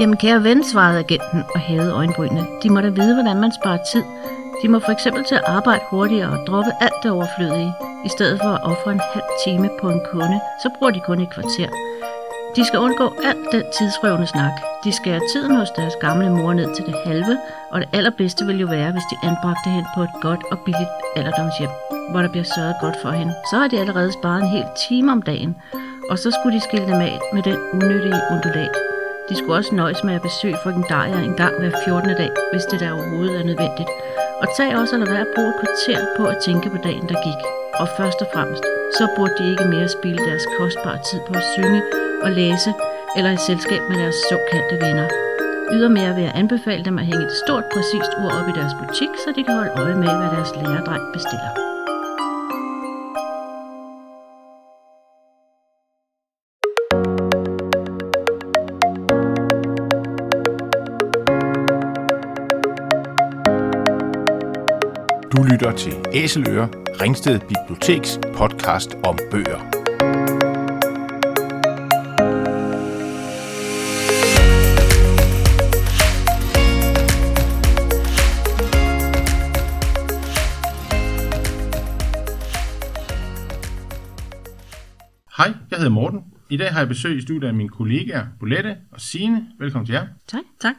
Jamen kære ven, svarede agenten og hævede øjenbrynene. De må da vide, hvordan man sparer tid. De må for eksempel til at arbejde hurtigere og droppe alt det overflødige. I stedet for at ofre en halv time på en kunde, så bruger de kun et kvarter. De skal undgå alt den tidsrøvende snak. De skærer tiden hos deres gamle mor ned til det halve, og det allerbedste vil jo være, hvis de anbragte hende på et godt og billigt alderdomshjem, hvor der bliver sørget godt for hende. Så har de allerede sparet en hel time om dagen, og så skulle de skille dem af med den unyttige undulat. De skulle også nøjes med at besøge frøken Daria en gang hver 14. dag, hvis det der overhovedet er nødvendigt. Og tag også at lade være at bruge et kvarter på at tænke på dagen, der gik. Og først og fremmest, så burde de ikke mere spille deres kostbare tid på at synge og læse, eller i selskab med deres såkaldte venner. Ydermere vil jeg anbefale dem at hænge et stort præcist ur op i deres butik, så de kan holde øje med, hvad deres lærerdreng bestiller. Lytter til Æseløer, Ringsted Biblioteks podcast om bøger. Hej, jeg hedder Morten. I dag har jeg besøg i studiet af mine kollegaer Bolette og Sine. Velkommen til jer. Tak. Tak.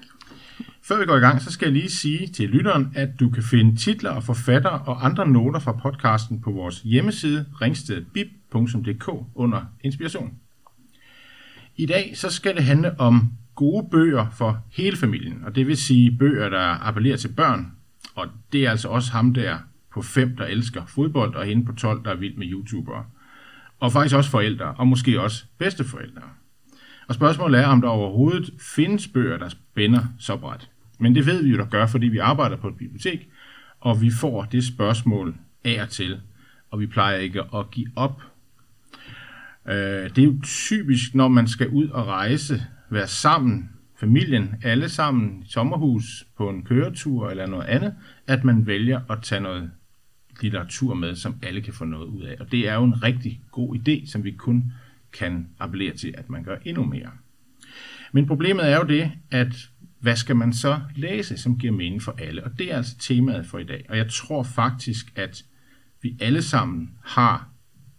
Før vi går i gang, så skal jeg lige sige til lytteren, at du kan finde titler og forfattere og andre noter fra podcasten på vores hjemmeside ringstedbib.dk under inspiration. I dag så skal det handle om gode bøger for hele familien, og det vil sige bøger, der appellerer til børn, og det er altså også ham der på 5, der elsker fodbold, og hende på 12, der er vild med YouTubere. Og faktisk også forældre, og måske også bedsteforældre. Og spørgsmålet er, om der overhovedet findes bøger, der spænder så bredt. Men det ved vi jo, der gør, fordi vi arbejder på et bibliotek, og vi får det spørgsmål af og til, og vi plejer ikke at give op. Øh, Det er jo typisk, når man skal ud og rejse, være sammen, familien, alle sammen i sommerhus, på en køretur eller noget andet, at man vælger at tage noget litteratur med, som alle kan få noget ud af. Og det er jo en rigtig god idé, som vi kun kan appellere til, at man gør endnu mere. Men problemet er jo det, at hvad skal man så læse, som giver mening for alle? Og det er altså temaet for i dag. Og jeg tror faktisk, at vi alle sammen har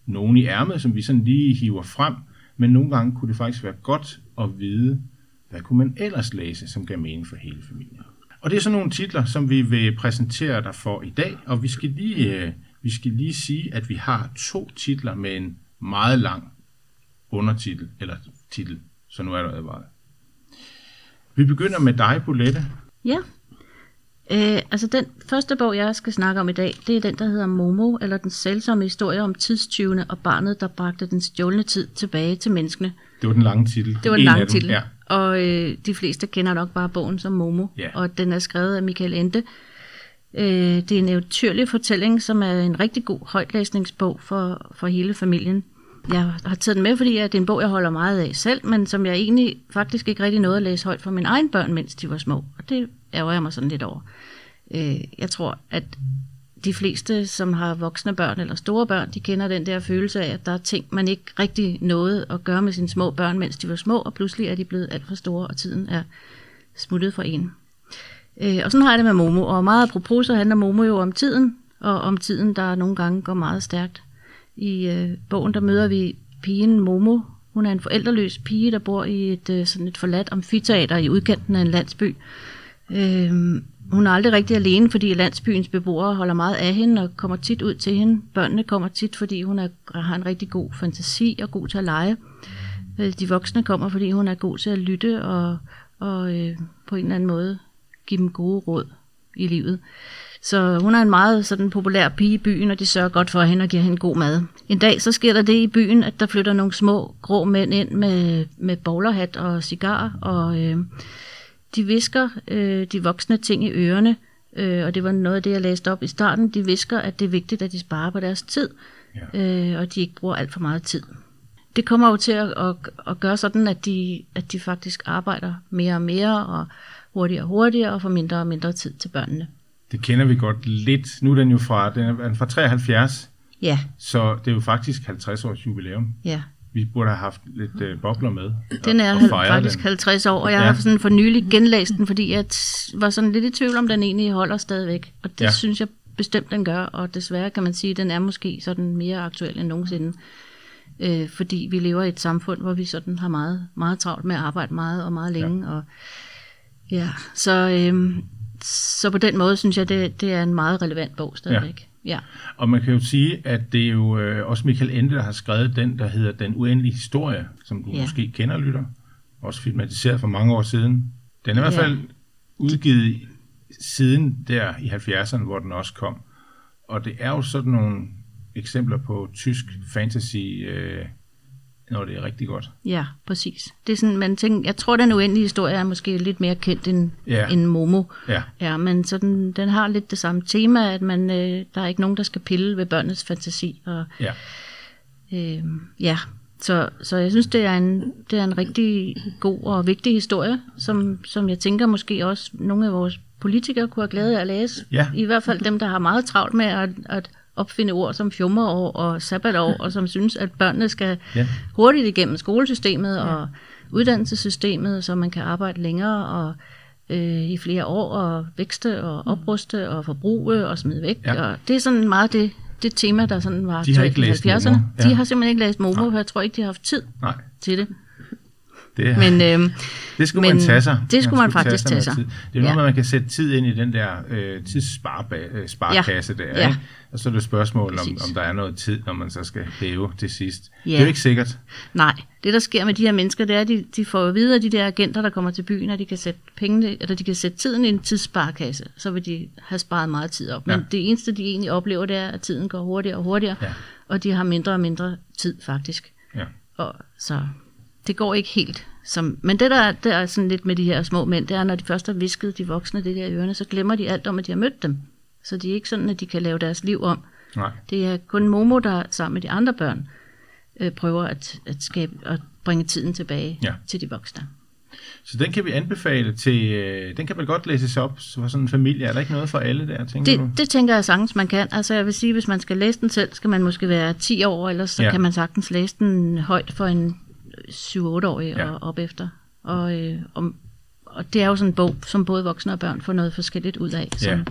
nogen i ærmet, som vi sådan lige hiver frem, men nogle gange kunne det faktisk være godt at vide, hvad kunne man ellers læse, som gav mening for hele familien. Og det er sådan nogle titler, som vi vil præsentere dig for i dag, og vi skal lige, øh, vi skal lige sige, at vi har to titler med en meget lang undertitel, eller titel, så nu er der advaret. Vi begynder med dig, Bolette. Ja. Øh, altså den første bog, jeg skal snakke om i dag, det er den, der hedder Momo, eller den selvsomme historie om tidstyvene og barnet, der bragte den stjålne tid tilbage til menneskene. Det var den lange titel. Det var den En lange titel. Ja. Og øh, de fleste kender nok bare bogen som Momo. Ja. Og den er skrevet af Michael Ende. Øh, det er en eventyrlig fortælling, som er en rigtig god højtlæsningsbog for, for hele familien. Jeg har taget den med, fordi at det er en bog, jeg holder meget af selv, men som jeg egentlig faktisk ikke rigtig nåede at læse højt for mine egne børn, mens de var små. Og det ærger jeg mig sådan lidt over. Øh, jeg tror, at de fleste, som har voksne børn eller store børn, de kender den der følelse af, at der er ting, man ikke rigtig nåede at gøre med sine små børn, mens de var små, og pludselig er de blevet alt for store, og tiden er smuttet for en. Øh, og sådan har jeg det med Momo, og meget apropos, så handler Momo jo om tiden, og om tiden, der nogle gange går meget stærkt. I øh, bogen, der møder vi pigen Momo. Hun er en forældreløs pige, der bor i et øh, sådan et forladt amfiteater i udkanten af en landsby. Øh, hun er aldrig rigtig alene, fordi landsbyens beboere holder meget af hende og kommer tit ud til hende. Børnene kommer tit, fordi hun er, har en rigtig god fantasi og god til at lege. Øh, De voksne kommer, fordi hun er god til at lytte og, og øh, på en eller anden måde give dem gode råd i livet. Så hun er en meget sådan populær pige i byen, og de sørger godt for hende og giver hende god mad. En dag så sker der det i byen, at der flytter nogle små grå mænd ind med, med bowlerhat og cigar, og øh, de visker øh, de voksne ting i ørerne, øh, og det var noget af det, jeg læste op i starten. De visker, at det er vigtigt, at de sparer på deres tid, Ja. øh, og de ikke bruger alt for meget tid. Det kommer jo til at, at, at gøre sådan, at de, at de faktisk arbejder mere og mere, og hurtigere og hurtigere, og får mindre og mindre tid til børnene. Det kender vi godt lidt. Nu er den jo fra, den er fra 73, Ja, så det er jo faktisk 50 års jubilæum. ja. Vi burde have haft lidt øh, bobler med. Den og- er og fejret faktisk den. 50 år, og jeg Ja. har sådan for nylig genlæst den, fordi jeg var sådan lidt i tvivl om, den egentlig holder stadigvæk. Og det ja. synes jeg bestemt, den gør, og desværre kan man sige, at den er måske sådan mere aktuel end nogensinde. Øh, fordi vi lever i et samfund, hvor vi sådan har meget, meget travlt med at arbejde meget og meget længe. Ja. Og, ja, så, øh, så på den måde synes jeg, det, det er en meget relevant bog stadigvæk. Ja. ja. Og man kan jo sige, at det er jo øh, også Michael Ende, der har skrevet den, der hedder Den Uendelige Historie, som du ja. Måske kender, lytter. Også filmatiseret for mange år siden. Den er i hvert fald udgivet siden der i 70'erne, hvor den også kom. Og det er jo sådan nogle eksempler på tysk fantasy, øh, når det er rigtig godt. Ja, præcis. Det er sådan, man tænker, jeg tror, den uendelige historie er måske lidt mere kendt end, Ja. end Momo. Ja, Ja, men så den, den har lidt det samme tema, at man, øh, der er ikke nogen, der skal pille ved børnenes fantasi. Og, ja. øh, ja, så, så jeg synes, det er, en, det er en rigtig god og vigtig historie, som, som jeg tænker måske også nogle af vores politikere kunne have glæde af at læse. Ja. I hvert fald dem, der har meget travlt med at, at opfinde ord som fjummerår og sabbatår, og som synes, at børnene skal Ja. hurtigt igennem skolesystemet ja. og uddannelsessystemet, så man kan arbejde længere og øh, i flere år og vækste og opruste og forbruge og smide væk. Ja. Ja. Og det er sådan meget det, det tema, der sådan var De har ikke i læst 70'erne. Momo. Ja. De har simpelthen ikke læst Momo, jeg tror ikke, de har haft tid Nej, til det. Det. Men øh, Det skulle Men man tage sig. det skulle man faktisk noget tage sig. tid. Det er noget, Ja. man kan sætte tid ind i den der øh, tidssparekasse der. Ja. Ikke? Og så er det et spørgsmål, om, om der er noget tid, når man så skal hæve til sidst. Ja. Det er jo ikke sikkert. nej, det der sker med de her mennesker, det er, at de, de får jo videre de der agenter, der kommer til byen, at de kan sætte pengene, eller de kan sætte tiden i en tidssparekasse, så vil de have sparet meget tid op. Men Ja. ja. det eneste, de egentlig oplever, det er, at tiden går hurtigere og hurtigere, Ja. og de har mindre og mindre tid faktisk. Ja. Og så det går ikke helt som... Men det der, der er sådan lidt med de her små mænd, det er, når de først har visket de voksne det der i ørerne, så glemmer de alt om, at de har mødt dem. Så de er ikke sådan, at de kan lave deres liv om. Nej. Det er kun Momo, der sammen med de andre børn øh, prøver at, at, skabe, at bringe tiden tilbage Ja. til de voksne. Så den kan vi anbefale til... Øh, den kan vel godt læses op for sådan en familie. Er der ikke noget for alle der, tænker du? Det, det tænker jeg sagtens, man kan. Altså jeg vil sige, hvis man skal læse den selv, skal man måske være 10 år, ellers så ja. kan man sagtens læse den højt for en 7-8-årig Ja. ja. og op efter. Og, øh, om, og det er jo sådan en bog, som både voksne og børn får noget forskelligt ud af. Som, Ja.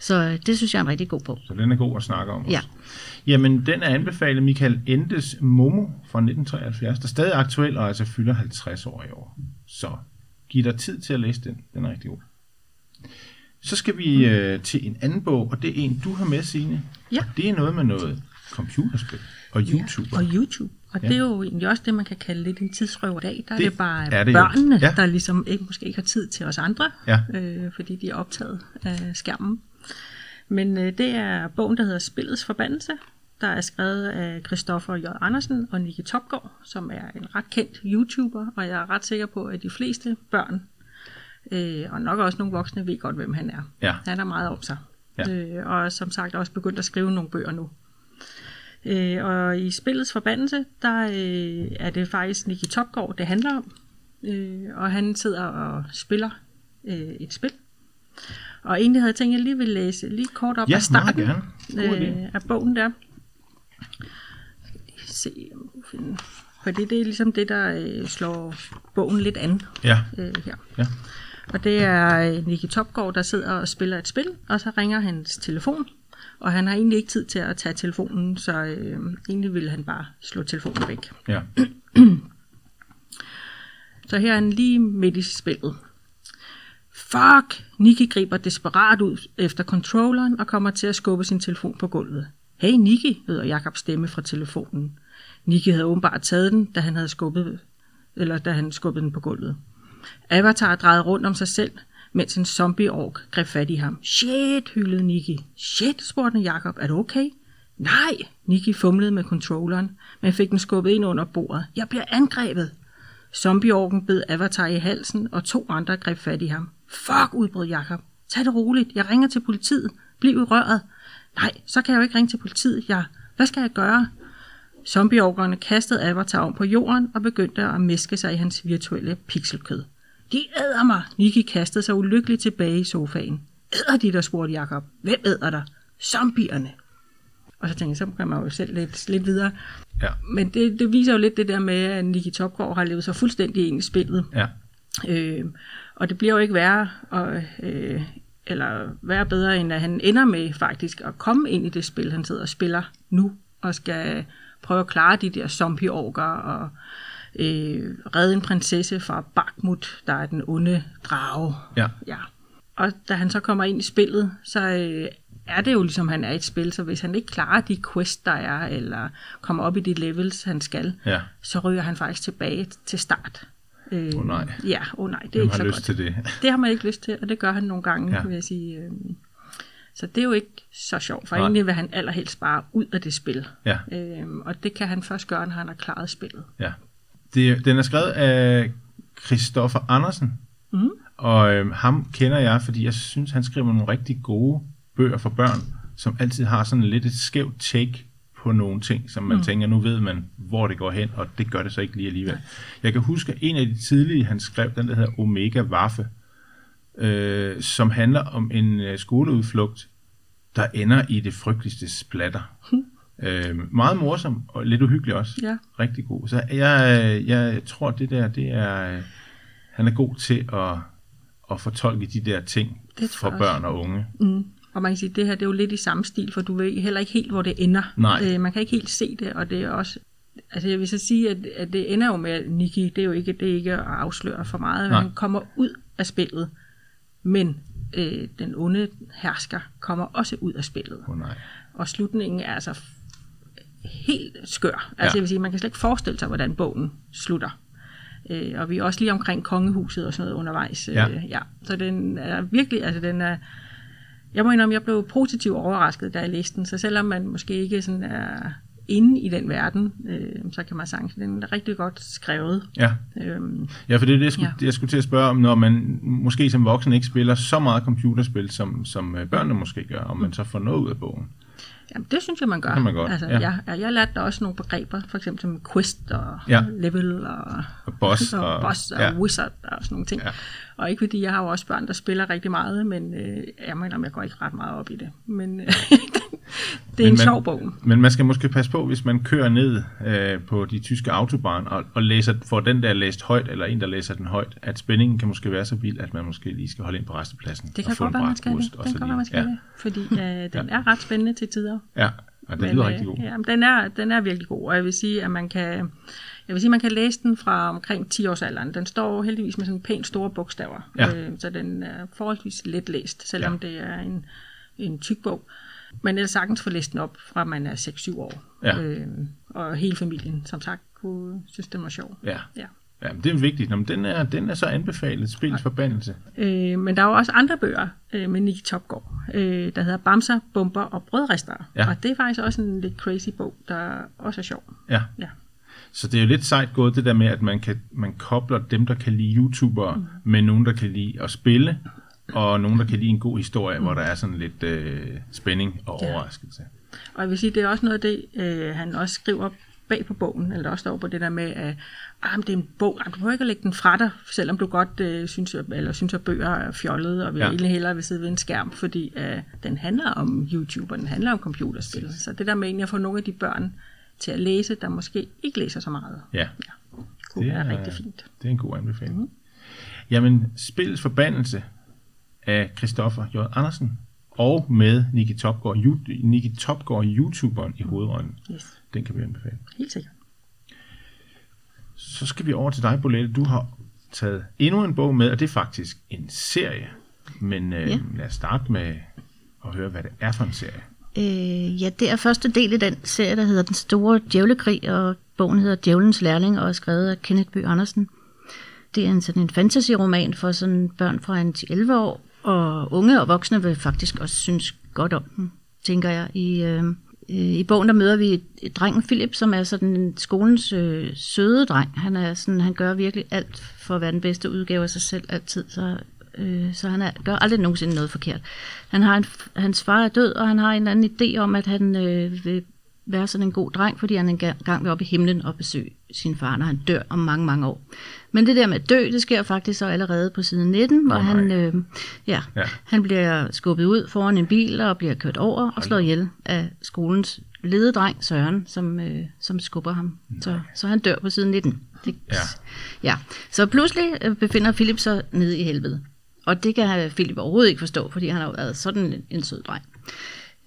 Så øh, det synes jeg er en rigtig god bog. Så den er god at snakke om. Ja. også. Jamen, den er anbefalet Michael Endes Momo fra 1973, der er stadig aktuel og altså fylder 50 år i år. Så giv dig tid til at læse den. Den er rigtig god. Så skal vi øh, til en anden bog, og det er en, du har med, Signe. Ja. Og det er noget med noget computerspil og YouTube. Og YouTube. Og Ja. det er jo egentlig også det, man kan kalde lidt en tidsrøver i dag. Der Det er det bare er det jo. børnene, Ja. der ligesom ikke, måske ikke har tid til os andre, Ja. øh, fordi de er optaget af skærmen. Men øh, det er bogen, der hedder Spillets Forbandelse, der er skrevet af Christoffer J. Andersen og Nicky Topgaard, som er en ret kendt YouTuber, og jeg er ret sikker på, at de fleste børn, øh, og nok også nogle voksne, ved godt, hvem han er. Ja. Han er meget om sig. Ja. Øh, og som sagt også begyndt at skrive nogle bøger nu. Øh, og i spillets forbandelse, der øh, er det faktisk Nicky Topgaard, det handler om. Øh, og han sidder og spiller øh, et spil. Og egentlig havde jeg tænkt, at jeg lige ville læse lige kort op Ja, af starten øh, af bogen der. Se. Fordi det er ligesom det, der øh, slår bogen lidt an Ja, øh, her. ja. Og det er øh, Nicky Topgaard, der sidder og spiller et spil, og så ringer hans telefon. Og han har egentlig ikke tid til at tage telefonen, så øh, egentlig ville han bare slå telefonen væk. ja. Så her er han lige midt i spillet. Fuck! Nicky griber desperat ud efter controlleren og kommer til at skubbe sin telefon på gulvet. Hey Nicky, lyder Jakobs stemme fra telefonen. Nicky havde åbenbart taget den, da han havde skubbet, eller da han skubbede den på gulvet. Avatar drejede rundt om sig selv, mens en zombie-ork greb fat i ham. Shit, hyldede Nicky. Shit, spurgte Jakob. Er du okay? Nej, Nicky fumlede med controlleren, men fik den skubbet ind under bordet. Jeg bliver angrebet. Zombieorken bed Avatar i halsen, og to andre greb fat i ham. Fuck, udbrød Jakob. Tag det roligt. Jeg ringer til politiet. Bliv i røret. Nej, så kan jeg jo ikke ringe til politiet. Jeg... Hvad skal jeg gøre? Zombieorkerne kastede Avatar om på jorden og begyndte at mæske sig i hans virtuelle pixelkød. De æder mig! Nicky kastede sig ulykkeligt tilbage i sofaen. Æder de der, spurgte Jakob. Hvem æder der? Zombierne. Og så tænkte jeg, så kan man jo selv lidt, lidt videre. Ja, Men det, det viser jo lidt det der med, at Nicky Topgaard har levet sig fuldstændig ind i spillet. ja, Øh, og det bliver jo ikke værre, og, øh, eller værre bedre, end at han ender med faktisk at komme ind i det spil, han sidder og spiller nu, og skal prøve at klare de der zombie og øh, redde en prinsesse fra Bakhmut, der er den onde drage. ja, Ja. Og da han så kommer ind i spillet, så øh, er det jo ligesom, han er i et spil, så hvis han ikke klarer de quests, der er, eller kommer op i de levels, han skal, ja. så ryger han faktisk tilbage til start. Øh, Åh, nej. Ja, oh, nej, det er Hvem ikke så lyst godt. til det? Det har man ikke lyst til, og det gør han nogle gange, ja. vil jeg sige. øh. Så det er jo ikke så sjovt, for Nej. egentlig vil han allerhelst bare ud af det spil. Ja, Øhm, og det kan han først gøre, når han har klaret spillet. ja. Det, den er skrevet af Christoffer Andersen, Mhm. og øhm, ham kender jeg, fordi jeg synes, han skriver nogle rigtig gode bøger for børn, som altid har sådan lidt et skævt take på nogle ting, som man mm. tænker, nu ved man, hvor det går hen, og det gør det så ikke lige alligevel. Jeg kan huske, en af de tidlige, han skrev, den der hedder Omega Waffe, øh, som handler om en øh, skoleudflugt, der ender i det frygteligste splatter. Øh, meget morsom, og lidt uhyggelig også. Ja. Rigtig god. Så jeg, jeg tror, det der, det er, han er god til at, at fortolke de der ting for børn og unge. Mm. Og man kan sige, at det her det er jo lidt i samme stil, for du ved heller ikke helt, hvor det ender. Nej. Øh, man kan ikke helt se det, og det er også... Altså jeg vil så sige, at, at det ender jo med, at Nicky, det er jo ikke, det er ikke at afsløre for meget, Nej. han kommer ud af spillet, men øh, den onde hersker kommer også ud af spillet. Oh, nej. Og slutningen er altså helt skør. Altså Ja. jeg vil sige, man kan slet ikke forestille sig, hvordan bogen slutter. Øh, og vi er også lige omkring kongehuset og sådan noget undervejs. Ja. Øh, ja. Så den er virkelig, altså den er, jeg må indrømme, jeg blev positivt overrasket, da jeg læste den. Så selvom man måske ikke sådan er inde i den verden, øh, så kan man sagtens, den er rigtig godt skrevet. Ja. Øhm, Ja, for det er det, jeg skulle, ja. Ja. jeg skulle til at spørge om, når man måske som voksen ikke spiller så meget computerspil, som, som øh, børnene måske gør, om man så får noget ud af bogen. Jamen, det synes jeg, man gør. kan man godt, Altså, ja. jeg, jeg, lærte da også nogle begreber, for eksempel som quest og Ja. level og, Og boss. og, og, boss og ja. wizard og sådan nogle ting. Ja. Ja. Og ikke fordi jeg har jo også børn, der spiller rigtig meget, men øh, jeg mener, jeg går ikke ret meget op i det. Men øh, det er en man, sjov bog. Men man skal måske passe på, hvis man kører ned øh, på de tyske autobahn og, og læser, får den der læst højt, eller en, der læser den højt, at spændingen kan måske være så vild, at man måske lige skal holde ind på restepladsen. Det kan godt være, man skal det. Det og kan godt være, man skal ja, det. Fordi øh, den er ret spændende til tider. Ja, og den lyder rigtig god. Øh, ja, men den, er, den er virkelig god, og jeg vil sige, at man kan, jeg vil sige, man kan læse den fra omkring 10 års alderen. Den står heldigvis med sådan pænt store bogstaver, Ja. øh, så den er forholdsvis let læst, selvom ja. det er en, en tyk bog. Men ellers sagtens få læst den op, fra man er 6-7 år. Ja. Øh, og hele familien, som sagt, kunne synes, den var sjov. Ja, Ja. Ja men det er vigtigt. Nå, men den, er, den er så anbefalet. Spilets forbandelse. Øh, men der er jo også andre bøger øh, med Nicky Topgaard, øh, der hedder Bamser, Bomber og Brødrester. Ja. Og det er faktisk også en lidt crazy bog, der også er sjov. Ja. Ja. Så det er jo lidt sejt gået, det der med, at man, kan, man kobler dem, der kan lide YouTubere, mm. med nogen, der kan lide at spille, og nogen, der kan lide en god historie, mm. hvor der er sådan lidt øh, spænding og Ja. overraskelse. Og jeg vil sige, det er også noget af det, øh, han også skriver bag på bogen, eller der også står på det der med, at ah, men det er en bog, ah, du behøver ikke at lægge den fra dig, selvom du godt øh, synes, at- eller synes, at bøger er fjollede, og vil Ja. ja. egentlig hellere vil sidde ved en skærm, fordi øh, den handler om YouTube, og den handler om computerspil. Så det der med egentlig at få nogle af de børn til at læse, der måske ikke læser så meget, Ja, kunne Det være er- rigtig fint. det er en god anbefaling. Mm. Jamen, Spillets Forbandelse af Christoffer J. Andersen, og med Nicky Topgaard, Nicky Topgaard YouTuberen i hovedrollen. Yes. Den kan vi anbefale. Helt sikkert. Så skal vi over til dig, Bolette. Du har taget endnu en bog med, og det er faktisk en serie. Men øh, Ja. lad os starte med at høre, hvad det er for en serie. Øh, ja, det er første del i den serie, der hedder Den Store Djævlekrig, og bogen hedder Djævlens Lærling, og er skrevet af Kenneth Bøh Andersen. Det er en, sådan en fantasy-roman for sådan børn fra en til 11 år, og unge og voksne vil faktisk også synes godt om den, tænker jeg. I, øh, Øh, i bogen der møder vi drengen Philip, som er sådan en skolens øh, søde dreng. Han, er sådan, han gør virkelig alt for at være den bedste udgave af sig selv altid, så Øh, så han er, gør aldrig nogensinde noget forkert. Han har en, hans far er død, og han har en eller anden idé om, at han øh, vil være sådan en god dreng, fordi han engang vil op i himlen og besøge sin far, når han dør om mange, mange år. Men det der med at dø, det sker faktisk så allerede på side 19, hvor oh, nej. han, øh, ja, Ja. han bliver skubbet ud foran en bil og bliver kørt over og slået ihjel af skolens lededreng, Søren, som, øh, som skubber ham. Så, så han dør på side 19. Det, Ja. ja. Så pludselig øh, befinder Philip sig nede i helvede. Og det kan Philip overhovedet ikke forstå, fordi han har været sådan en, en sød dreng.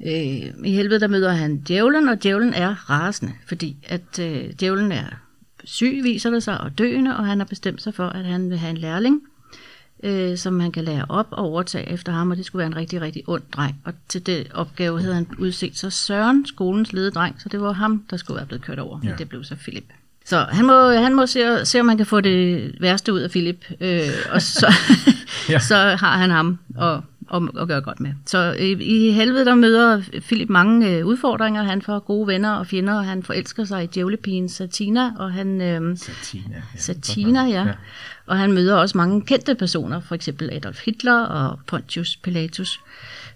Øh, I helvede der møder han djævlen, og djævlen er rasende, fordi at øh, djævlen er syg, viser det sig, og døende, og han har bestemt sig for, at han vil have en lærling, øh, som han kan lære op og overtage efter ham, og det skulle være en rigtig, rigtig ond dreng. Og til det opgave havde han udset sig Søren, skolens lededreng, så det var ham, der skulle være blevet kørt over, men Ja. det blev så Philip. Så han må, han må se, se, om man kan få det værste ud af Philip, øh, og så, Ja. så har han ham at, at, at gøre godt med. Så i, i helvede, der møder Philip mange øh, udfordringer. Han får gode venner og fjender, og han forelsker sig i djævlepigen Satina, og han... Øh, Satina. Ja, Satina, ja. Og han møder også mange kendte personer, for eksempel Adolf Hitler og Pontius Pilatus.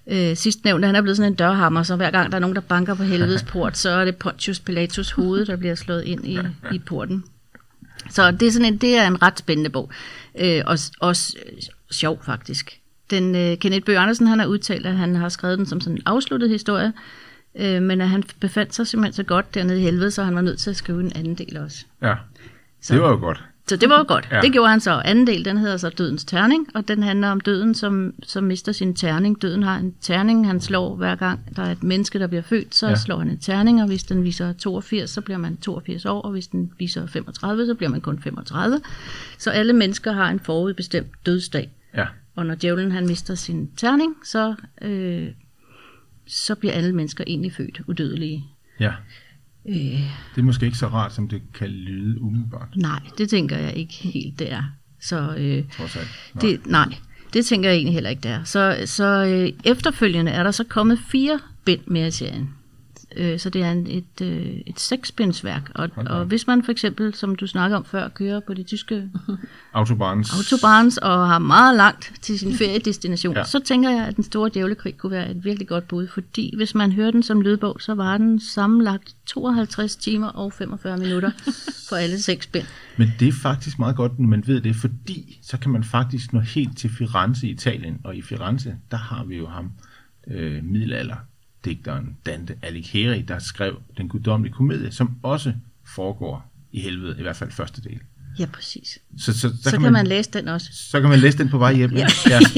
Øh, sidst nævnte, han er blevet sådan en dørhammer, så hver gang der er nogen, der banker på helvedes port, så er det Pontius Pilatus hoved, der bliver slået ind i, i porten. Så det er, sådan en, det er en ret spændende bog. Øh, og også øh, sjov, faktisk. Den, øh, Kenneth Bøge Andersen han har udtalt, at han har skrevet den som sådan en afsluttet historie, øh, men at han befandt sig simpelthen så godt dernede i helvede, så han var nødt til at skrive en anden del også. Ja, Så- det var jo godt. Så det var jo godt. Ja. Det gjorde han så. Anden del, den hedder så Dødens Terning, og den handler om døden, som, som mister sin terning. Døden har en terning, han slår hver gang, der er et menneske, der bliver født, så ja. slår han en terning, og hvis den viser 82, så bliver man 82 år, og hvis den viser 35, så bliver man kun 35. Så alle mennesker har en forudbestemt dødsdag. Ja, Og når djævlen han mister sin terning, så, øh, så bliver alle mennesker egentlig født udødelige. ja. Øh, Det er måske ikke så rart, som det kan lyde umiddelbart, nej, det tænker jeg ikke helt, det er. Så øh, trods alt. Nej. Det, nej, det tænker jeg egentlig heller ikke, det er. Så, så øh, efterfølgende er der så kommet fire bind mere i serien. Øh, så det er en, et, øh, et seksbindsværk. Og, og hvis man for eksempel, som du snakker om før, kører på de tyske Autobahns. autobahns og har meget langt til sin feriedestination, Ja. så tænker jeg, at den store djævlekrig kunne være et virkelig godt bud. Fordi hvis man hører den som lydbog, så var den sammenlagt 52 timer og 45 minutter for alle seks bind. Men det er faktisk meget godt, når man ved det, fordi så kan man faktisk nå helt til Firenze i Italien. Og i Firenze, der har vi jo ham, øh, middelalderdigteren Dante Alighieri, der skrev Den guddommelige komedie, som også foregår i helvede, i hvert fald første del. Ja, præcis. Så, så, Så, så kan man, man læse den også. så kan man læse den på vej hjem. Ja. Ja.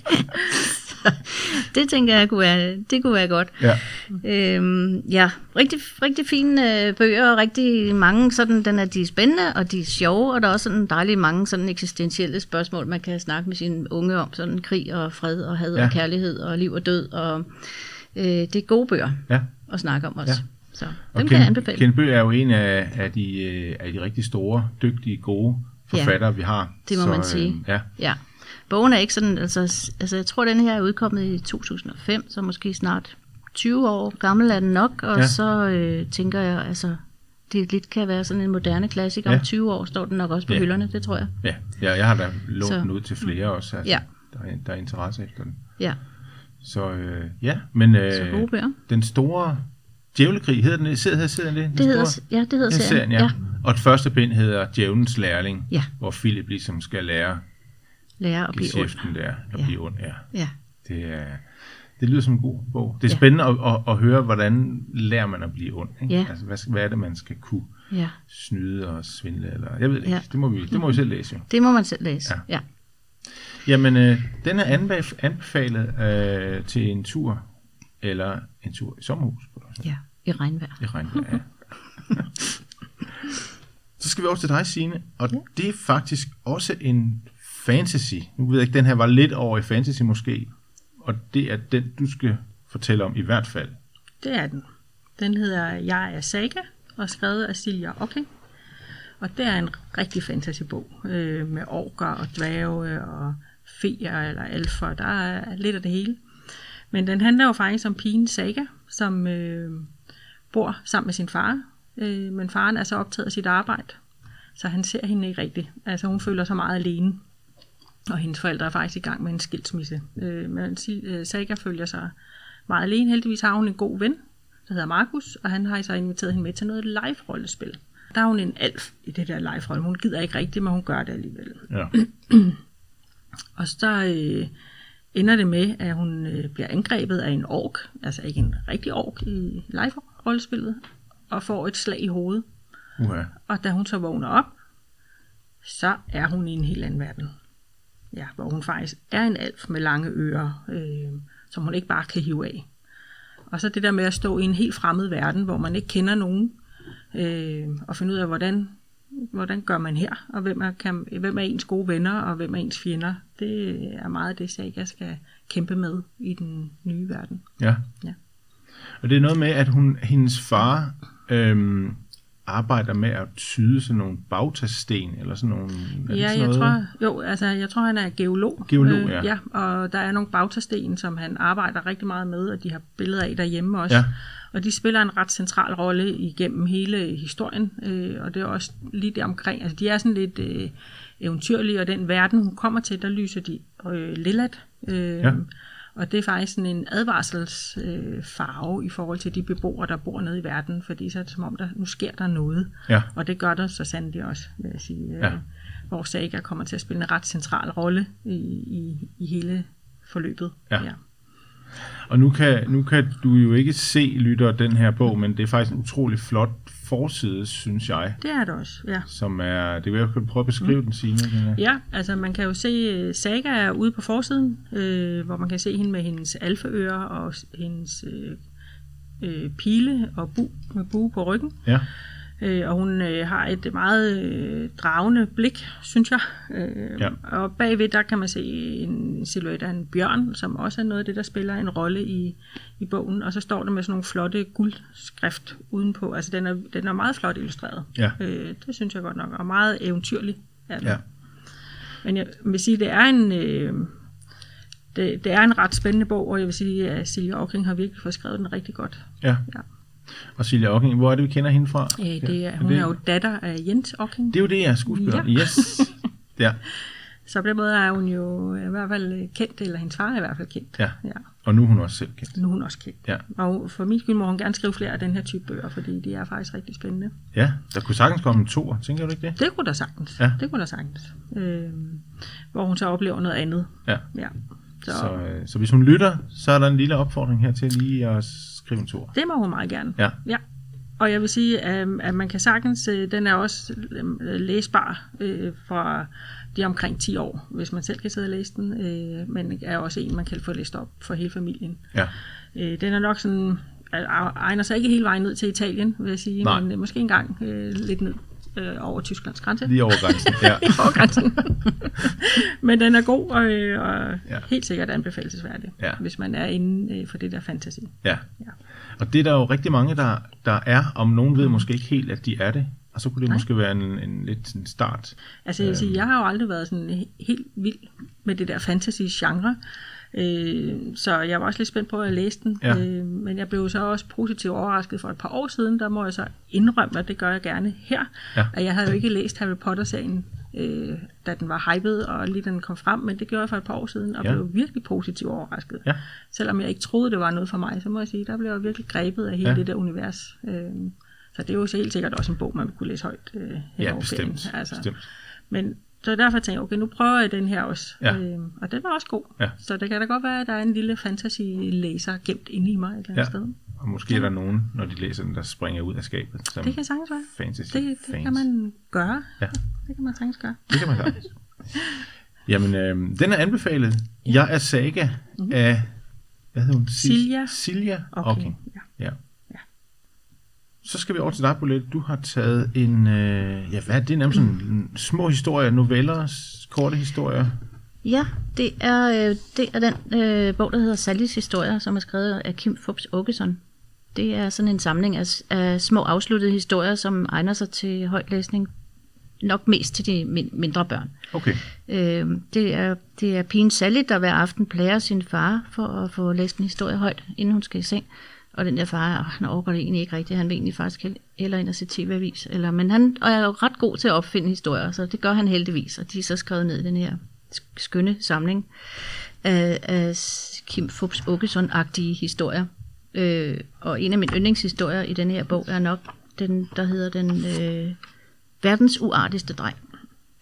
Det tænker jeg kunne være, det kunne være godt. Ja. Øhm, ja, rigtig, rigtig fine øh, bøger, og rigtig mange sådan, den er, de er spændende, og de er sjove, og der er også sådan dejligt mange sådan eksistentielle spørgsmål, man kan snakke med sine unge om, sådan krig og fred og had Ja. og kærlighed og liv og død, og øh, det er gode bøger ja. at snakke om også. Ja. Så Og dem kan jeg anbefale. Ken Bøgh er jo en af, af, de, øh, af de rigtig store, dygtige, gode forfattere, ja. vi har. det må så, man sige. Øh, ja. Ja. Bogen er ikke sådan, altså, altså jeg tror, den her er udkommet i 2005, så måske snart 20 år gammel er den nok, og Ja. ja. så øh, tænker jeg, altså, det lidt kan være sådan en moderne klassiker. Ja. Om 20 år står den nok også på Ja. ja. hylderne, det tror jeg. Ja, ja jeg har da lånt Så- den ud til flere også, altså, Ja. der, er, der er interesse efter den. Ja, Så øh, ja, men så gode øh, bøger. den store djævlekrig, hedder den, sidder, sidder den det? Den Det hedder, store, ja, det hedder serien. ja. Og det første bind hedder Djævelens Lærling, Ja. hvor Philip ligesom skal lære Lære at blive ond. der, at Ja. blive ond. Ja. Ja. Det, er, det lyder som en god bog. Det er Ja. spændende at, at, at høre, hvordan lærer man at blive ond. Ikke? Ja. Altså, hvad, hvad er det, man skal kunne ja, snyde og svindle? Eller, jeg ved det ikke. Ja. Det må vi, det må vi selv læse. Jo. det må man selv læse. Ja. Ja. ja. Jamen, øh, den er anbef- anbefalet øh, til en tur, eller en tur i sommerhus. ja. I regnvejr. i regnvejr. Ja. Så skal vi over til dig, Signe, og ja. det er faktisk også en fantasy. Nu ved jeg ikke, den her var lidt over i fantasy måske, og det er den, du skal fortælle om i hvert fald. Det er den. Den hedder Jeg er Saga, og skrevet af Silja Okay. Og det er en rigtig fantasybog, øh, med orker og dværge og feer eller alfer. Der er lidt af det hele. Men den handler jo faktisk om pigen Saga, som øh, bor sammen med sin far. Øh, men faren er så optaget af sit arbejde, så han ser hende ikke rigtigt. Altså hun føler sig meget alene. Og hendes forældre er faktisk i gang med en skilsmisse. Øh, men øh, Saga følger sig meget alene. Heldigvis har hun en god ven, der hedder Markus, og han har så inviteret hende med til noget live-rollespil. Der er hun en alf i det der live-rolle. Hun gider ikke rigtigt, men hun gør det alligevel. Ja. Og så øh, ender det med, at hun øh, bliver angrebet af en ork, altså ikke en rigtig ork i live-rollespillet, og får et slag i hovedet. Uha. Og da hun så vågner op, så er hun i en helt anden verden. Ja, hvor hun faktisk er en alf med lange ører, øh, som hun ikke bare kan hive af. Og så det der med at stå i en helt fremmed verden, hvor man ikke kender nogen, øh, og finde ud af, hvordan, hvordan gør man her, og hvem er, kan, hvem er ens gode venner, og hvem er ens fjender. Det er meget det, Saga skal kæmpe med i den nye verden. Ja. Ja. Og det er noget med, at hun, hendes far øhm, arbejder med at tyde sådan nogle bagtasten, eller sådan nogle... er Ja, sådan jeg noget? tror, jo, altså, jeg tror, han er geolog. Øh, Geolog, ja. ja. og der er nogle bagtasten, som han arbejder rigtig meget med, og de har billeder af derhjemme også. Ja. Og de spiller en ret central rolle igennem hele historien, øh, og det er også lige der omkring. Altså, de er sådan lidt øh, eventyrlige, og den verden, hun kommer til, der lyser de øh, lillet. Øh, Ja. Og det er faktisk sådan en advarselsfarve øh, i forhold til de beboere, der bor nede i verden, fordi så er det som om, der nu sker der noget. Ja. Og det gør der så sandelig også, vil jeg sige. Ja. Ja. Hvor Saga kommer til at spille en ret central rolle i, i, i hele forløbet. Ja. Og nu kan, nu kan du jo ikke se, lytter, den her bog, men det er faktisk en utrolig flot forside, synes jeg. Det er det også, ja. Som er, det vil jeg prøve at beskrive mm. den, Signe. Ja, altså man kan jo se, øh, Saga er ude på forsiden, øh, hvor man kan se hende med hendes alfaører og hendes øh, øh, pile og bu med bue på ryggen. Ja. Øh, og hun øh, har et meget øh, dragende blik, synes jeg. Øh, Ja. Og bagved, der kan man se en silhuet af en bjørn, som også er noget af det, der spiller en rolle i, i bogen. Og så står der med sådan nogle flotte guldskrift udenpå. Altså, den er, den er meget flot illustreret. Ja. Øh, det synes jeg godt nok. Og meget eventyrlig. Er den. Ja. Men jeg vil sige, det er en... Øh, det, det er en ret spændende bog, og jeg vil sige, at Silje Auking har virkelig fået skrevet den rigtig godt. ja. Ja. Og Silja Ocking, hvor er det, vi kender hende fra? Øh, det er, Ja, hun det, er jo datter af Jens Auking. Det er jo det, jeg er skuespiller. Ja. Yes. Ja. Så på den måde er hun jo i hvert fald øh, kendt, eller hendes far er i hvert fald kendt. ja. ja. Og nu er hun også selv kendt. Nu er hun også kendt. Ja. Og for min skyld må hun gerne skrive flere af den her type bøger, fordi de er faktisk rigtig spændende. Ja, der kunne sagtens komme en toer, tænker du ikke det? Det kunne der sagtens. Ja. Det kunne der sagtens. Øh, hvor hun så oplever noget andet. Ja. Ja. Så, Så, øh, så hvis hun lytter, så er der en lille opfordring her til lige at skrive en toer. det må hun meget gerne. Ja. ja. Og jeg vil sige, at, at man kan sagtens, øh, den er også øh, læsbar øh, fra de omkring 10 år, hvis man selv kan sidde og læse den, øh, men er også en, man kan få læst op for hele familien. Ja. Øh, den er nok sådan, egner sig ikke hele vejen ned til Italien, vil jeg sige, Nej. men øh, måske engang øh, lidt ned øh, over Tysklands grænse. Lige over grænsen. Ja. over grænsen. men den er god og, øh, og Ja. helt sikkert anbefalesværdig, Ja. hvis man er inde øh, for det der fantasy. ja. Ja. Og det er der jo rigtig mange, der, der er, om nogen ved måske ikke helt, at de er det. Og så kunne det Nej. måske være en, en lidt sådan start. Altså jeg vil sige, jeg har jo aldrig været sådan he- helt vild med det der fantasy-genre, øh, så jeg var også lidt spændt på at læse den, Ja. øh, men jeg blev så også positivt overrasket for et par år siden, der må jeg så indrømme, at det gør jeg gerne her, Ja. at jeg havde jo ikke læst Harry Potter-serien, øh, da den var hyped, og lige den kom frem, men det gjorde jeg for et par år siden, og Ja. blev virkelig positivt overrasket. Ja. Selvom jeg ikke troede, det var noget for mig, så må jeg sige, der blev jeg virkelig grebet af hele Ja. det der univers. Øh, så det er jo så helt sikkert også en bog, man vil kunne læse højt øh, hen Ja, bestemt. ferien. Altså, bestemt. men så derfor tænkte jeg, okay, nu prøver jeg den her også. Ja. Øhm, og den var også god. Ja. Så det kan da godt være, at der er en lille fantasy-læser gemt inde i mig et eller andet Ja. ja. sted. Og måske er der nogen, når de læser den, der springer ud af skabet. Som Det kan sagtens være. fantasy Det, det fans. kan man gøre. Ja. Det kan man sagtens gøre. Det kan man sagtens. Jamen, øh, den er anbefalet. Jeg er Saga Mhm. af, hvad hedder hun? Sil- Silja. Silja Okay. Ocking. Ja. Ja. Så skal vi over til dig, Bolette. Du har taget en, øh, ja, hvad er det? Nærmest sådan en små historier, noveller, korte historier. Ja, det er, øh, det er den øh, bog, der hedder Sallys historier, som er skrevet af Kim Fubs Åkesson. Det er sådan en samling af, af små afsluttede historier, som egner sig til højtlæsning. Nok mest til de min, mindre børn. Okay. Øh, det, er, det er pigen Sally, der hver aften plager sin far for at få læst en historie højt, inden hun skal i seng. Og den der far, oh, han overgår det egentlig ikke rigtigt. Han vil egentlig faktisk heller ind og se tv-avis. Eller, men han og er jo ret god til at opfinde historier, så det gør han heldigvis. Og de er så skrevet ned i den her skønne samling af, af Kim Fubs Åkesson-agtige historier. Øh, og en af mine yndlingshistorier i den her bog er nok den, der hedder den øh, verdens uartigste dreng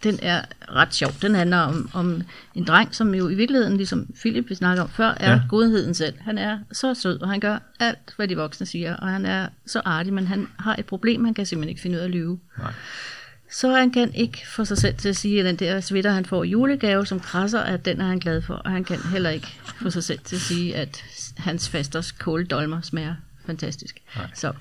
den er ret sjov. Den handler om, om en dreng, som jo i virkeligheden, ligesom Philip vi snakker om før, er Ja. godheden selv. Han er så sød, og han gør alt, hvad de voksne siger, og han er så artig, men han har et problem, han kan simpelthen ikke finde ud af at lyve. Nej. Så han kan ikke få sig selv til at sige, at den der sweater, han får i julegave, som krasser, at den er han glad for. Og han kan heller ikke få sig selv til at sige, at hans fasters kåldolmer smager fantastisk. Nej. Så,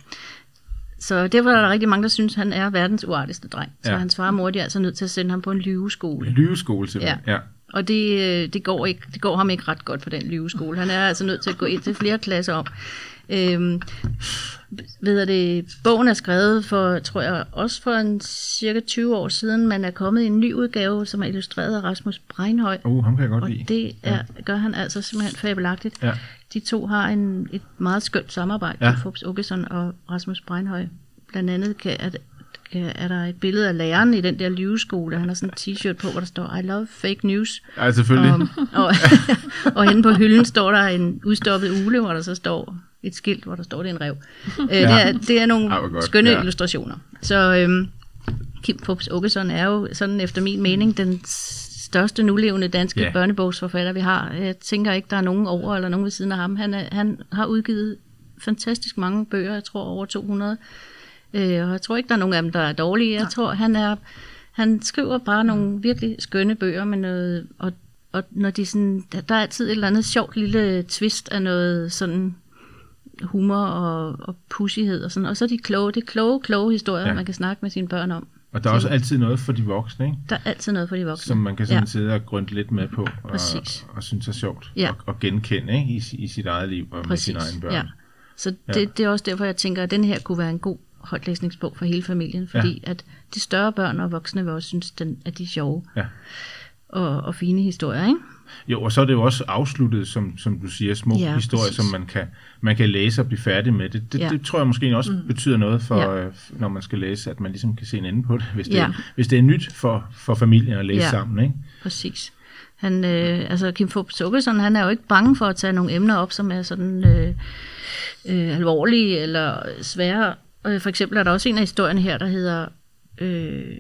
så derfor er der rigtig mange, der synes, han er verdens uartigste dreng. Så Ja. hans far og mor de er altså nødt til at sende ham på en lyveskole. Lyveskole simpelthen. Ja. ja. Og det, øh, det, går ikke, det går ham ikke ret godt på den lyveskole. Han er altså nødt til at gå ind til flere klasser om. Øhm, ved det, bogen er skrevet for, tror jeg, også for en cirka 20 år siden. Man er kommet i en ny udgave, som er illustreret af Rasmus Breinhøj. Uh, ham kan jeg godt Og lide. det er, gør han altså simpelthen fabelagtigt. Ja. De to har en, et meget skønt samarbejde, Ja. ja. Forbes Åkesson og Rasmus Breinhøj. Blandt andet kan, kan, er der et billede af læreren i den der lyveskole. Han har sådan en t-shirt på, hvor der står, I love fake news. Ja, selvfølgelig. Og, og, og henne på hylden står der en udstoppet ule, hvor der så står et skilt, hvor der står, det er en rev. Øh, det, er, det er nogle hvor godt. skønne Ja. illustrationer. Så øhm, Kim Forbes Åkesson er jo sådan efter min mening den største nulevende danske Ja. yeah. børnebogsforfatter, vi har. Jeg tænker ikke, der er nogen over eller nogen ved siden af ham. Han, er, han har udgivet fantastisk mange bøger, jeg tror over 200. Øh, og jeg tror ikke, der er nogen af dem, der er dårlige. Jeg tror, han er han skriver bare nogle virkelig skønne bøger med noget, og, og når de sådan, der, er altid et eller andet sjovt lille twist af noget sådan humor og, og pussighed og sådan, og så er de kloge, det er kloge, kloge historier, Ja. man kan snakke med sine børn om. Og der er også altid noget for de voksne, ikke? Der er altid noget for de voksne. som man kan sådan ja. sidde og grønte lidt med på, og, Præcis. og synes er sjovt, Ja. og, og genkende ikke? I, i sit eget liv og Præcis. med sine egne børn. Ja. Så Ja. det, det er også derfor, jeg tænker, at den her kunne være en god højtlæsningsbog for hele familien, fordi ja. at de større børn og voksne vil også synes, den, at de er sjove Ja. og, og fine historier, ikke? Jo, og så er det jo også afsluttet, som, som du siger, små ja, historier, præcis. som man kan, man kan læse og blive færdig med. Det, det, ja. Det tror jeg måske også mm. betyder noget for, ja. Øh, når man skal læse, at man ligesom kan se en ende på det, hvis det, Ja. er, hvis det er nyt for, for familien at læse ja. Sammen. Ikke? Præcis. Han, øh, altså Kim Forbes Åkesson, han er jo ikke bange for at tage nogle emner op, som er sådan øh, øh, alvorlige eller svære. Øh, for eksempel er der også en af historierne her, der hedder øh,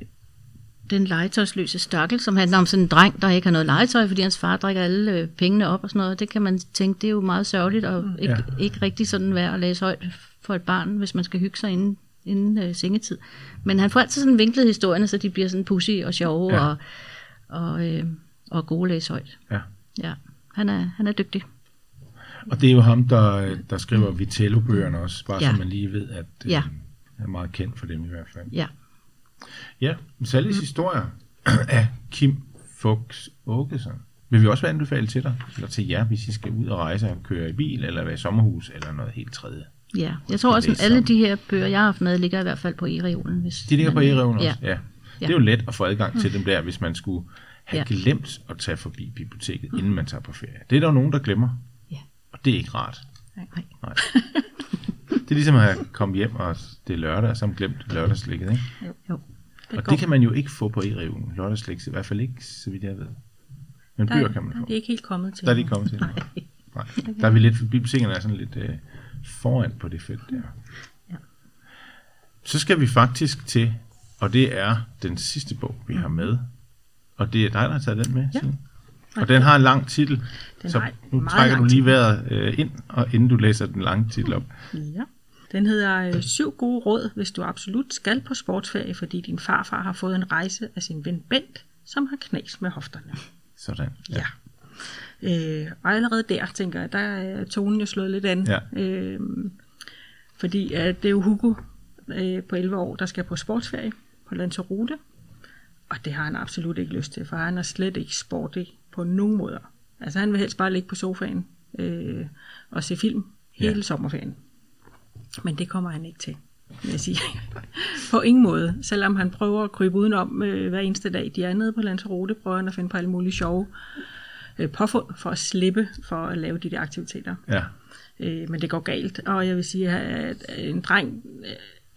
Den legetøjsløse stakkel, som handler om sådan en dreng, der ikke har noget legetøj, fordi hans far drikker alle øh, pengene op og sådan noget. Det kan man tænke, det er jo meget sørgeligt og ikke, Ja. ikke rigtig sådan værd at læse højt for et barn, hvis man skal hygge sig inden, inden øh, sengetid. Men han får altid sådan vinklet historierne, så de bliver sådan pussy og sjove ja. og, og, øh, og gode at læse højt. Ja. Ja, han er, han er dygtig. Og det er jo ham, der, der skriver Vitello-bøgerne også, bare ja. Så man lige ved, at øh, Ja. er meget kendt for dem i hvert fald. Ja, Ja, Sallys mm. historier af Kim Fuchs Åkesson vil vi også være anbefalet til dig, eller til jer, hvis I skal ud og rejse og køre i bil, eller være i sommerhus, eller noget helt tredje. ja. Jeg tror også, at alle sammen. de her bøger, jeg har haft med, ligger i hvert fald på e-reolen. Hvis De ligger på man- e-reven også? Ja. ja. Det er jo let at få adgang til dem der, hvis man skulle have Ja. glemt at tage forbi biblioteket, inden man tager på ferie. Det er der jo nogen, der glemmer. Og det er ikke rart. Nej. Nej. Det er ligesom at have kommet hjem, og det er lørdag, og så har man glemt lørdagslægget, ikke? Jo. Og det kan man jo ikke få på e-reven. Lørdagslæg, i hvert fald ikke, så vidt jeg ved. Men Der, bøger kan man der, få. det er ikke helt kommet til. Der er de ikke kommet til. Nej. Der er vi lidt, bibliotekerne er sådan lidt øh, foran på det felt der. Ja. Så skal vi faktisk til, og det er den sidste bog, vi har med. Og det er dig, der har taget den med, Ja. Signe. Og den har en lang titel, Den så nu trækker du lige vejret øh, ind, og inden du læser den lange titel op. Ja. Den hedder øh, Syv gode råd, hvis du absolut skal på sportsferie, fordi din farfar har fået en rejse af sin ven Bent, som har knas med hofterne. Sådan. Ja. Øh, og allerede der, tænker jeg, der er tonen jo slået lidt an. Ja. Øh, fordi øh, det er jo Hugo øh, på 11 år, der skal på sportsferie på Lanzarote. Og det har han absolut ikke lyst til, for han er slet ikke sportig på nogen måder. Altså han vil helst bare ligge på sofaen øh, og se film hele Ja. sommerferien. Men det kommer han ikke til, vil jeg sige. på ingen måde. Selvom han prøver at krybe udenom øh, hver eneste dag. De er nede på Lanzarote, prøver han at finde på alle mulige sjove øh, påfund for at slippe for at lave de der aktiviteter. Ja. Øh, men det går galt, og jeg vil sige, at en dreng, øh,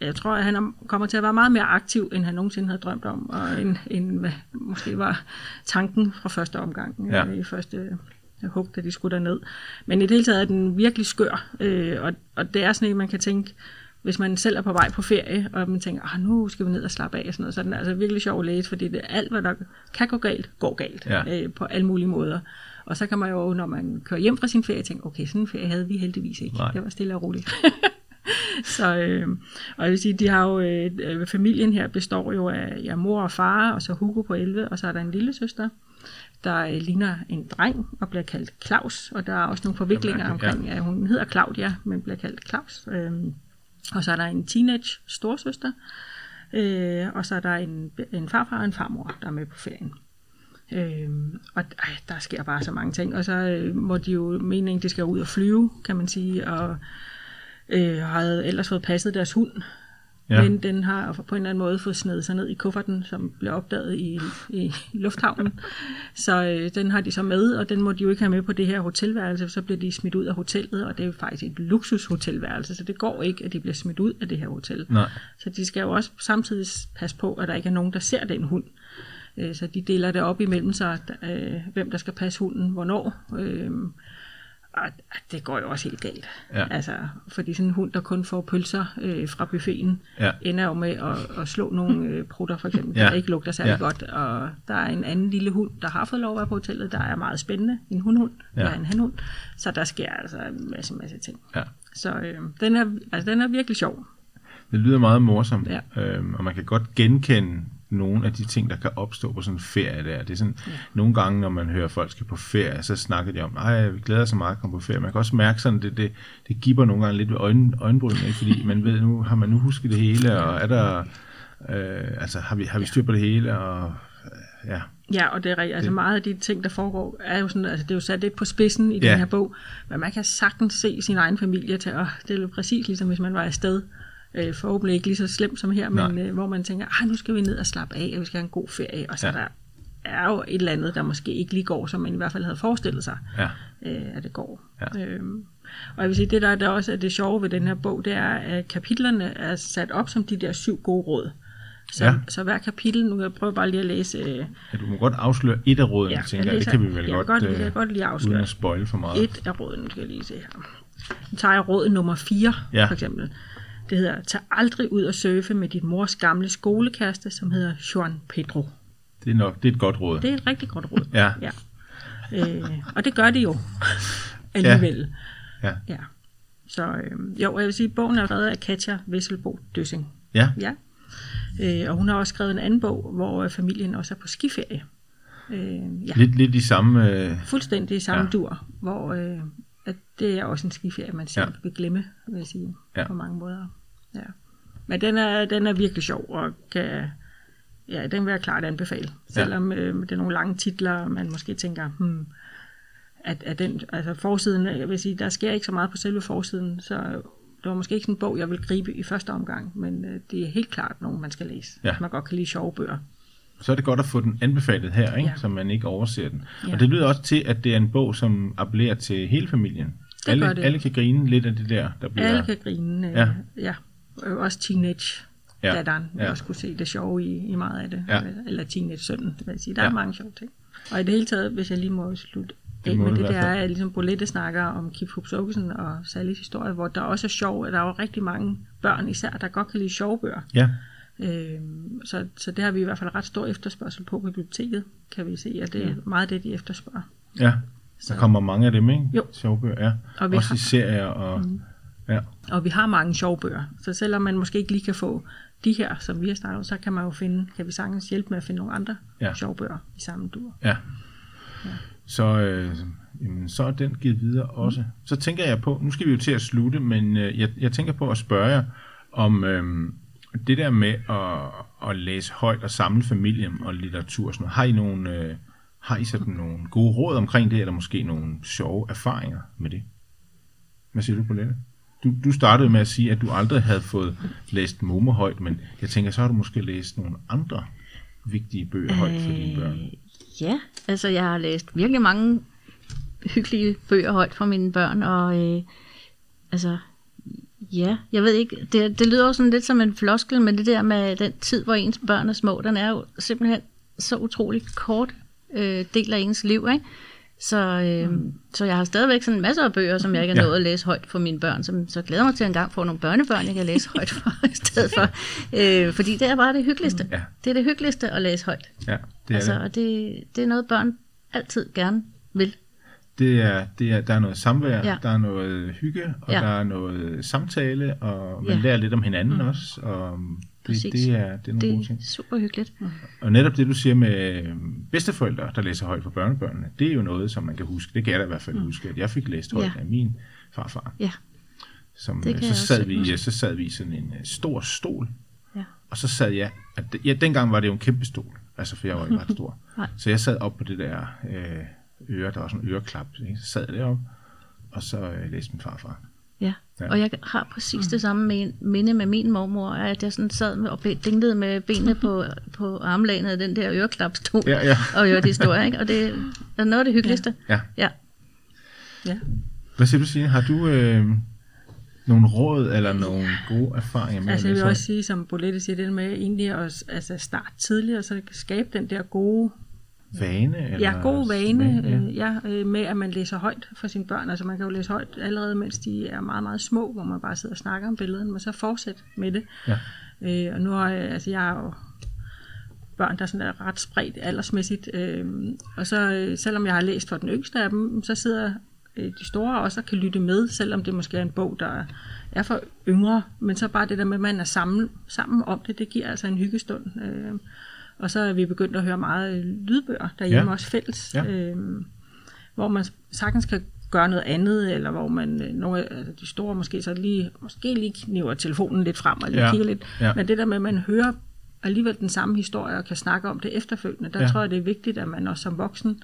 jeg tror, at han er- kommer til at være meget mere aktiv, end han nogensinde havde drømt om, og end, end hvad måske var tanken fra første omgang, Ja. øh, i første hug, da de skulle derned. Men i det hele taget er den virkelig skør, øh, og, og det er sådan en, man kan tænke, hvis man selv er på vej på ferie, og man tænker, ah, nu skal vi ned og slappe af, og sådan noget, så er den altså virkelig sjov at læse, fordi det er alt, hvad der kan gå galt, går galt Ja. øh, på alle mulige måder. Og så kan man jo, når man kører hjem fra sin ferie, tænke, okay, sådan en ferie havde vi heldigvis ikke. Nej. Det var stille og roligt. så, øh, og jeg vil sige, de har jo, øh, øh, familien her består jo af ja, mor og far, og så Hugo på 11, og så er der en lille søster, der øh, ligner en dreng og bliver kaldt Claus, og der er også nogle forviklinger Jamen, ja. omkring, at hun hedder Claudia, men bliver kaldt Claus. Øhm, og så er der en teenage storsøster, øh, og så er der en, en farfar og en farmor, der er med på ferien. Øhm, og ej, der sker bare så mange ting. Og så øh, må de jo meningen, de skal ud og flyve, kan man sige, og øh, havde ellers fået passet deres hund. Ja. Men den har på en eller anden måde fået snedet sig ned i kufferten, som blev opdaget i, i lufthavnen. Så øh, den har de så med, og den må de jo ikke have med på det her hotelværelse, så bliver de smidt ud af hotellet, og det er jo faktisk et luksushotelværelse, så det går ikke, at de bliver smidt ud af det her hotel. Nej. Så de skal jo også samtidig passe på, at der ikke er nogen, der ser den hund. Øh, Så de deler det op imellem sig, øh, hvem der skal passe hunden, hvornår. Øh, Og det går jo også helt galt. Ja. Altså, fordi sådan en hund, der kun får pølser øh, fra buffeten, Ja. ender jo med at, at slå nogle øh, prutter, for eksempel, Ja. der ikke lugter særlig Ja. godt. Og der er en anden lille hund, der har fået lov at være på hotellet, der er meget spændende. En hundhund, Ja. ja. en hanhund. Så der sker altså en masse, masse ting. Ja. Så øh, den, er, altså, den er virkelig sjov. Det lyder meget morsomt, Ja. øhm, og man kan godt genkende nogle af de ting, der kan opstå på sådan en ferie der. Det er sådan, ja. nogle gange, når man hører, folk skal på ferie, så snakker de om, ej, vi glæder os så meget at komme på ferie. Man kan også mærke sådan, det, det, det giver nogle gange lidt ved øjen, øjenbrynene, ikke? fordi man ved, nu har man nu husket det hele, og er der, øh, altså har vi, har vi styr på det hele, og øh, ja, Ja, og det er rigtigt. Altså meget af de ting, der foregår, er jo sådan, altså det er jo sat lidt på spidsen i Ja. den her bog, men man kan sagtens se sin egen familie til, åh, det er jo præcis ligesom hvis man var afsted. Øh, forhåbentlig ikke lige så slemt som her, men Nej. øh, hvor man tænker, ah, nu skal vi ned og slappe af, og vi skal have en god ferie, og så Ja. der er jo et eller andet, der måske ikke lige går, som man i hvert fald havde forestillet sig, ja, øh, at det går. Ja. Øhm, og jeg vil sige, det der, der også er det sjove ved den her bog, det er, at kapitlerne er sat op som de der syv gode råd. Så, Ja. så hver kapitel, nu kan jeg prøve bare lige at læse... Øh, ja. Du må godt afsløre et af rådene, ja, jeg tænker jeg. Det læser- kan vi vel godt, godt, øh, kan godt lige uden afsløre. at spoil for meget. Et af rådene, skal jeg lige se her. Nu tager jeg råd nummer 4, Ja. ja. for eksempel. Det hedder, tag aldrig ud og surfe med dit mors gamle skolekæreste, som hedder Juan Pedro. Det er nok, det er et godt råd. Det er et rigtig godt råd. Ja. ja. Øh, og det gør det jo alligevel. Ja. ja. Så øh, jo, jeg vil sige, bogen er skrevet af Katja Vesselbo Døssing. Ja, Ja. Øh, og hun har også skrevet en anden bog, hvor øh, familien også er på skiferie. Øh, ja. lidt, lidt i samme... Øh, fuldstændig i samme Ja. ja. dur, hvor øh, at det er også en skiferie, man selv Ja. ja. vil glemme, vil jeg sige, Ja. ja. på mange måder. Ja. Men den er, den er virkelig sjov, og kan, ja, den vil jeg klart anbefale. Selvom øh, det er nogle lange titler, man måske tænker, hmm, at, at den, altså forsiden, jeg vil sige, der sker ikke så meget på selve forsiden, så det var måske ikke sådan en bog, jeg vil gribe i første omgang, men øh, det er helt klart nogen, man skal læse, Ja. man godt kan lide sjove bøger. så er det godt at få den anbefalet her, ikke? Ja. Ja. så man ikke overser den. Ja. Ja. Og det lyder også til, at det er en bog, som appellerer til hele familien. Det alle, alle kan grine lidt af det der, der bliver... Alle kan grine. Øh, Ja. ja. Øh, Også teenage Ja. datteren vil Ja. også kunne se det sjove i, i meget af det. Ja. Eller teenage-sønnen, vil jeg sige. Der Ja. er mange sjove ting. Og i det hele taget, hvis jeg lige må slutte Det i det, fald. er, at ligesom Bolette snakker om Kip Hoops og Sallys historie, hvor der også er sjov, at der er jo rigtig mange børn især, der godt kan lide sjove bøger. Ja, Øhm, så, så det har vi i hvert fald ret stor efterspørgsel på biblioteket, kan vi se, at det er meget det, de efterspørger. ja. Der Så- kommer mange af dem, ikke? Jo. Sjove bøger, ja. Og vi også har- i serier og... Mm. Ja. Og vi har mange sjove bøger, så selvom man måske ikke lige kan få de her, som vi har startet, så kan man jo finde, kan vi sagtens hjælpe med at finde nogle andre Ja. ja. sjove bøger i samme dur. Ja. Så, øh, jamen, så er den givet videre også. Mm. Så tænker jeg på, nu skal vi jo til at slutte, men øh, jeg, jeg tænker på at spørge jer om øh, det der med at, at læse højt og samle familien og litteratur. og Sådan noget. Har I nogle, øh, har I sådan nogle gode råd omkring det, eller måske nogle sjove erfaringer med det? Hvad siger du, Bolette? Du, du startede med at sige, at du aldrig havde fået læst Momo højt, men jeg tænker, så har du måske læst nogle andre vigtige bøger højt for dine børn. Øh, ja, altså jeg har læst virkelig mange hyggelige bøger højt for mine børn, og øh, altså, ja, jeg ved ikke, det, det lyder jo sådan lidt som en floskel, men det der med den tid, hvor ens børn er små, den er jo simpelthen så utrolig kort øh, del af ens liv, ikke? Så, øh, mm. så jeg har stadigvæk sådan masser af bøger, som jeg ikke har Ja. nået at læse højt for mine børn, som så glæder mig til at engang få nogle børnebørn, jeg kan læse højt for i stedet for. Øh, fordi det er bare det hyggeligste. Ja. Det er det hyggeligste at læse højt. Ja, det er altså, det. og det, det er noget, børn altid gerne vil. Det er, det er, der er noget samvær, ja. Der er noget hygge, og ja. Der er noget samtale, og man Ja. lærer lidt om hinanden mm. også, og Præcis. det, er, det er nogle Det gode ting. er super hyggeligt. Og netop det, du siger med øhm, bedsteforældre, der læser højt for børnebørnene, det er jo noget, som man kan huske. Det kan jeg da i hvert fald mm. huske, at jeg fik læst højt Ja. af min farfar. Ja. Som, Det øh, så, sad vi, huske. så sad vi i sådan en øh, stor stol, Ja. og så sad jeg, at, det- ja, dengang var det jo en kæmpe stol, altså for jeg var ikke ret stor. Så jeg sad op på det der øh, øre, der var sådan en øreklap, ikke? så sad jeg deroppe, og så øh, læste min farfar. Ja. Ja. og jeg har præcis det samme med, minde med min mormor, at jeg sådan sad med, og dinglede med benene på, på armlænet af den der øreklapstol Ja, ja. og hørte historier, ikke? Og det er noget af det hyggeligste. Ja. Ja. Ja. Hvad siger du, Signe? Har du øh, nogle råd eller nogle gode erfaringer med Altså jeg vil også sige, som Bolette siger, det med egentlig at altså, starte tidligere, så det kan skabe den der gode, vane? Eller ja, gode vane ja. øh, ja, øh, med, at man læser højt for sine børn. Altså man kan jo læse højt allerede, mens de er meget, meget små, hvor man bare sidder og snakker om billederne, men så fortsæt med det. Ja. Øh, og nu har jeg, altså jeg har jo børn, der sådan er ret spredt aldersmæssigt. Øh, og så øh, selvom jeg har læst for den yngste af dem, så sidder øh, de store også og kan lytte med, selvom det måske er en bog, der er for yngre. Men så bare det der med, at man er sammen, sammen om det, det giver altså en hyggestund. Øh, og så er vi begyndt at høre meget øh, lydbøger derhjemme, Ja. også fælles. Ja. Øh, hvor man sagtens kan gøre noget andet, eller hvor man, øh, nogle af altså de store måske så lige, måske lige kniver telefonen lidt frem og lige Ja. kigger lidt. Ja. Men det der med, at man hører alligevel den samme historie og kan snakke om det efterfølgende, der Ja. tror jeg, det er vigtigt, at man også som voksen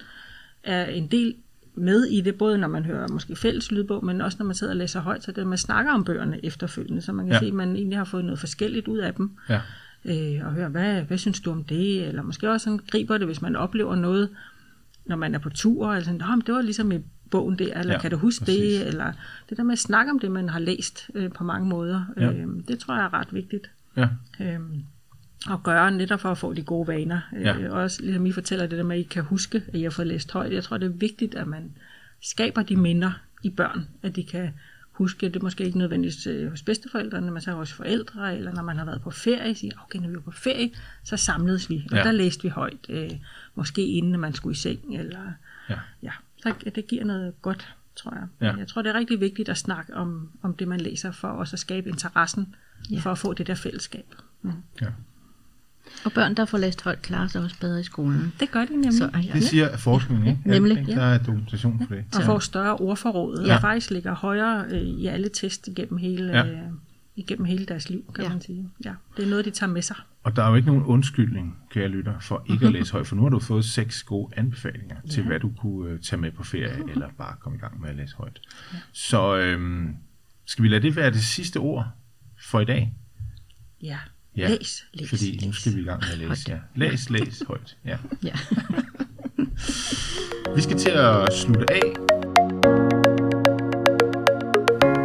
er en del med i det, både når man hører måske fælles lydbog, men også når man sidder og læser højt, så det man snakker om bøgerne efterfølgende, så man kan ja. se, at man egentlig har fået noget forskelligt ud af dem, Ja. Øh, og høre, hvad, hvad synes du om det, eller måske også sådan griber det, hvis man oplever noget, når man er på tur, eller sådan, "Nå, men det var ligesom i bogen der, eller Ja, ja, kan du huske præcis. det, eller det der med at snakke om det, man har læst øh, på mange måder, Ja. øh, det tror jeg er ret vigtigt Ja. øh, at gøre, netop for at få de gode vaner. Ja. Øh, også ligesom I fortæller det der med, at I kan huske, at I har fået læst højt. Jeg tror, det er vigtigt, at man skaber de minder i børn, at de kan huske, det er måske ikke nødvendigvis øh, hos bedsteforældrene, men så hos forældre, eller når man har været på ferie, siger, okay, når vi var på ferie, så samledes vi, og Ja. der læste vi højt, øh, måske inden man skulle i seng, eller Ja. ja, så det giver noget godt, tror jeg. Ja. Jeg tror, det er rigtig vigtigt at snakke om, om det, man læser, for også at skabe interessen, ja. for at få det der fællesskab. Mm. ja. Og børn, der får læst højt, klarer sig også bedre i skolen. Det gør de nemlig. Så, ja. Det siger forskningen, ikke? Nemlig, Ikke? ja. Der er dokumentation for det. og får større ordforråd, Ja. og faktisk ligger højere øh, i alle test igennem hele, Ja. ja. øh, igennem hele deres liv, kan Ja. ja. man sige. Ja, det er noget, de tager med sig. Og der er jo ikke nogen undskyldning, kære lytter, for ikke at læse højt, for nu har du fået seks gode anbefalinger til, hvad du kunne øh, tage med på ferie, eller bare komme i gang med at læse højt. Så øhm, skal vi lade det være det sidste ord for i dag? Ja, Ja, læs, læs, Fordi læs. nu skal vi i gang med at læse. Ja. Læs, læs højt. Ja. Ja. Vi skal til at slutte af.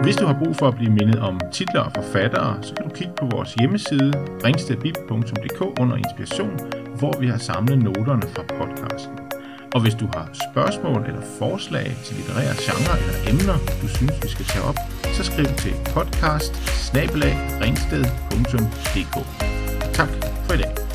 Hvis du har brug for at blive mindet om titler og forfattere, så kan du kigge på vores hjemmeside ringstedbib.dk under inspiration, hvor vi har samlet noterne fra podcasten. Og hvis du har spørgsmål eller forslag til litterære genrer eller emner, du synes, vi skal tage op, så skriv til podcast Tak for i dag.